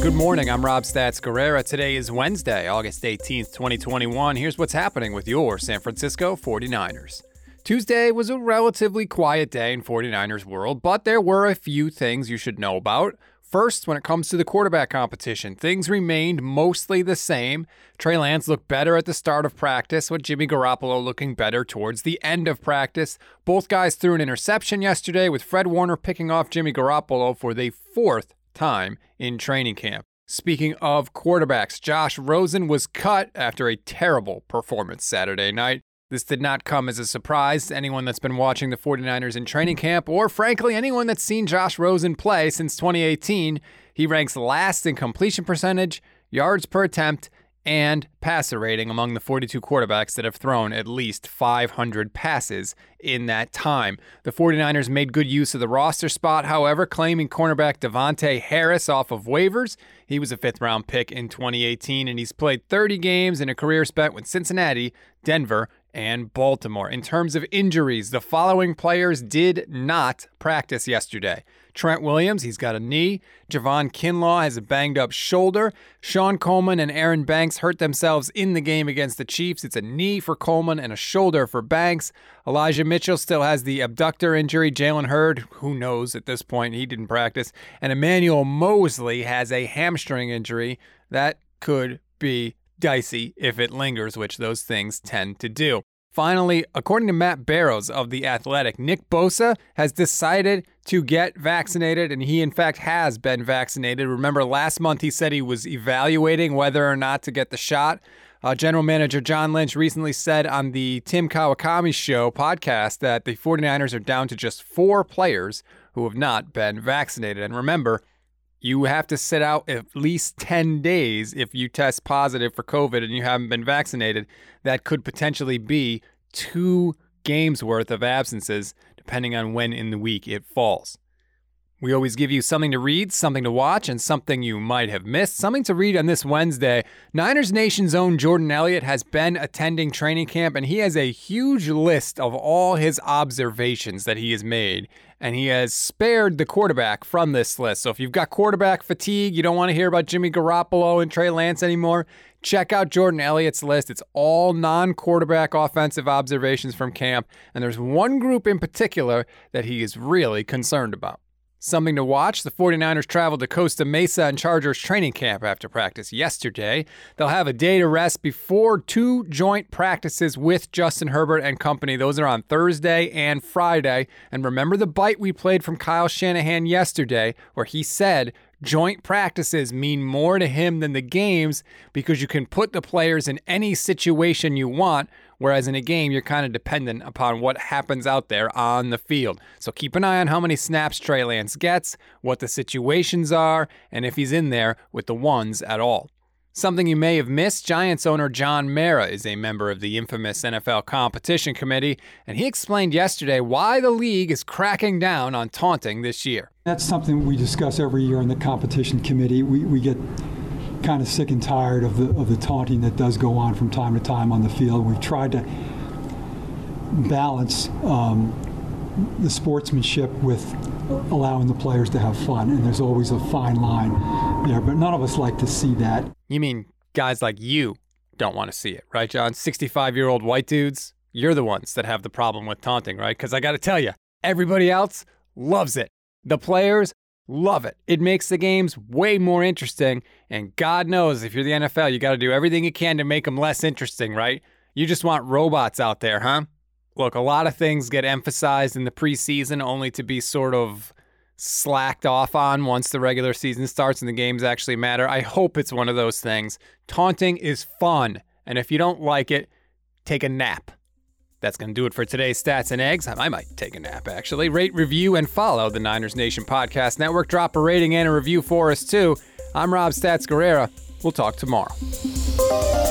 Good morning. I'm Rob Stats Guerrera. Today is Wednesday, August 18th, 2021. Here's what's happening with your San Francisco 49ers. Tuesday was a relatively quiet day in 49ers world, but there were a few things you should know about. First, when it comes to the quarterback competition, things remained mostly the same. Trey Lance looked better at the start of practice, with Jimmy Garoppolo looking better towards the end of practice. Both guys threw an interception yesterday, with Fred Warner picking off Jimmy Garoppolo for the fourth time in training camp. Speaking of quarterbacks, Josh Rosen was cut after a terrible performance Saturday night. This did not come as a surprise to anyone that's been watching the 49ers in training camp, or frankly, anyone that's seen Josh Rosen play since 2018. He ranks last in completion percentage, yards per attempt, and passer rating among the 42 quarterbacks that have thrown at least 500 passes in that time. The 49ers made good use of the roster spot, however, claiming cornerback Davontae Harris off of waivers. He was a fifth round pick in 2018, and he's played 30 games in a career spent with Cincinnati, Denver, and Baltimore. In terms of injuries, the following players did not practice yesterday. Trent Williams, he's got a knee. Javon Kinlaw has a banged up shoulder. Shon Coleman and Aaron Banks hurt themselves in the game against the Chiefs. It's a knee for Coleman and a shoulder for Banks. Elijah Mitchell still has the abductor injury. Jalen Hurd, who knows at this point, he didn't practice. And Emmanuel Moseley has a hamstring injury that could be dicey if it lingers, which those things tend to do. Finally, according to Matt Barrows of The Athletic, Nick Bosa has decided to get vaccinated, and he, in fact, has been vaccinated. Remember, last month he said he was evaluating whether or not to get the shot. Uh, General Manager John Lynch recently said on the Tim Kawakami Show podcast that the 49ers are down to just four players who have not been vaccinated. And remember, you have to sit out at least 10 days if you test positive for COVID and you haven't been vaccinated. That could potentially be two games worth of absences, depending on when in the week it falls. We always give you something to read, something to watch, and something you might have missed. Something to read on this Wednesday. Niners Nation's own Jordan Elliott has been attending training camp, and he has a huge list of all his observations that he has made. And he has spared the quarterback from this list. So if you've got quarterback fatigue, you don't want to hear about Jimmy Garoppolo and Trey Lance anymore, check out Jordan Elliott's list. It's all non quarterback offensive observations from camp. And there's one group in particular that he is really concerned about. Something to watch the 49ers traveled to Costa Mesa and Chargers training camp after practice yesterday. They'll have a day to rest before two joint practices with Justin Herbert and company. Those are on Thursday and Friday. And remember the bite we played from Kyle Shanahan yesterday, where he said joint practices mean more to him than the games because you can put the players in any situation you want Whereas in a game, you're kind of dependent upon what happens out there on the field. So keep an eye on how many snaps Trey Lance gets, what the situations are, and if he's in there with the ones at all. Something you may have missed Giants owner John Mara is a member of the infamous NFL Competition Committee, and he explained yesterday why the league is cracking down on taunting this year. That's something we discuss every year in the Competition Committee. We, we get kind of sick and tired of the of the taunting that does go on from time to time on the field. We've tried to balance um, the sportsmanship with allowing the players to have fun, and there's always a fine line there. But none of us like to see that. You mean guys like you don't want to see it, right, John? 65 year old white dudes, you're the ones that have the problem with taunting, right? Because I got to tell you, everybody else loves it. The players Love it. It makes the games way more interesting. And God knows if you're the NFL, you got to do everything you can to make them less interesting, right? You just want robots out there, huh? Look, a lot of things get emphasized in the preseason only to be sort of slacked off on once the regular season starts and the games actually matter. I hope it's one of those things. Taunting is fun. And if you don't like it, take a nap. That's going to do it for today's Stats and Eggs. I might take a nap, actually. Rate, review, and follow the Niners Nation Podcast Network. Drop a rating and a review for us, too. I'm Rob Stats Guerrera. We'll talk tomorrow.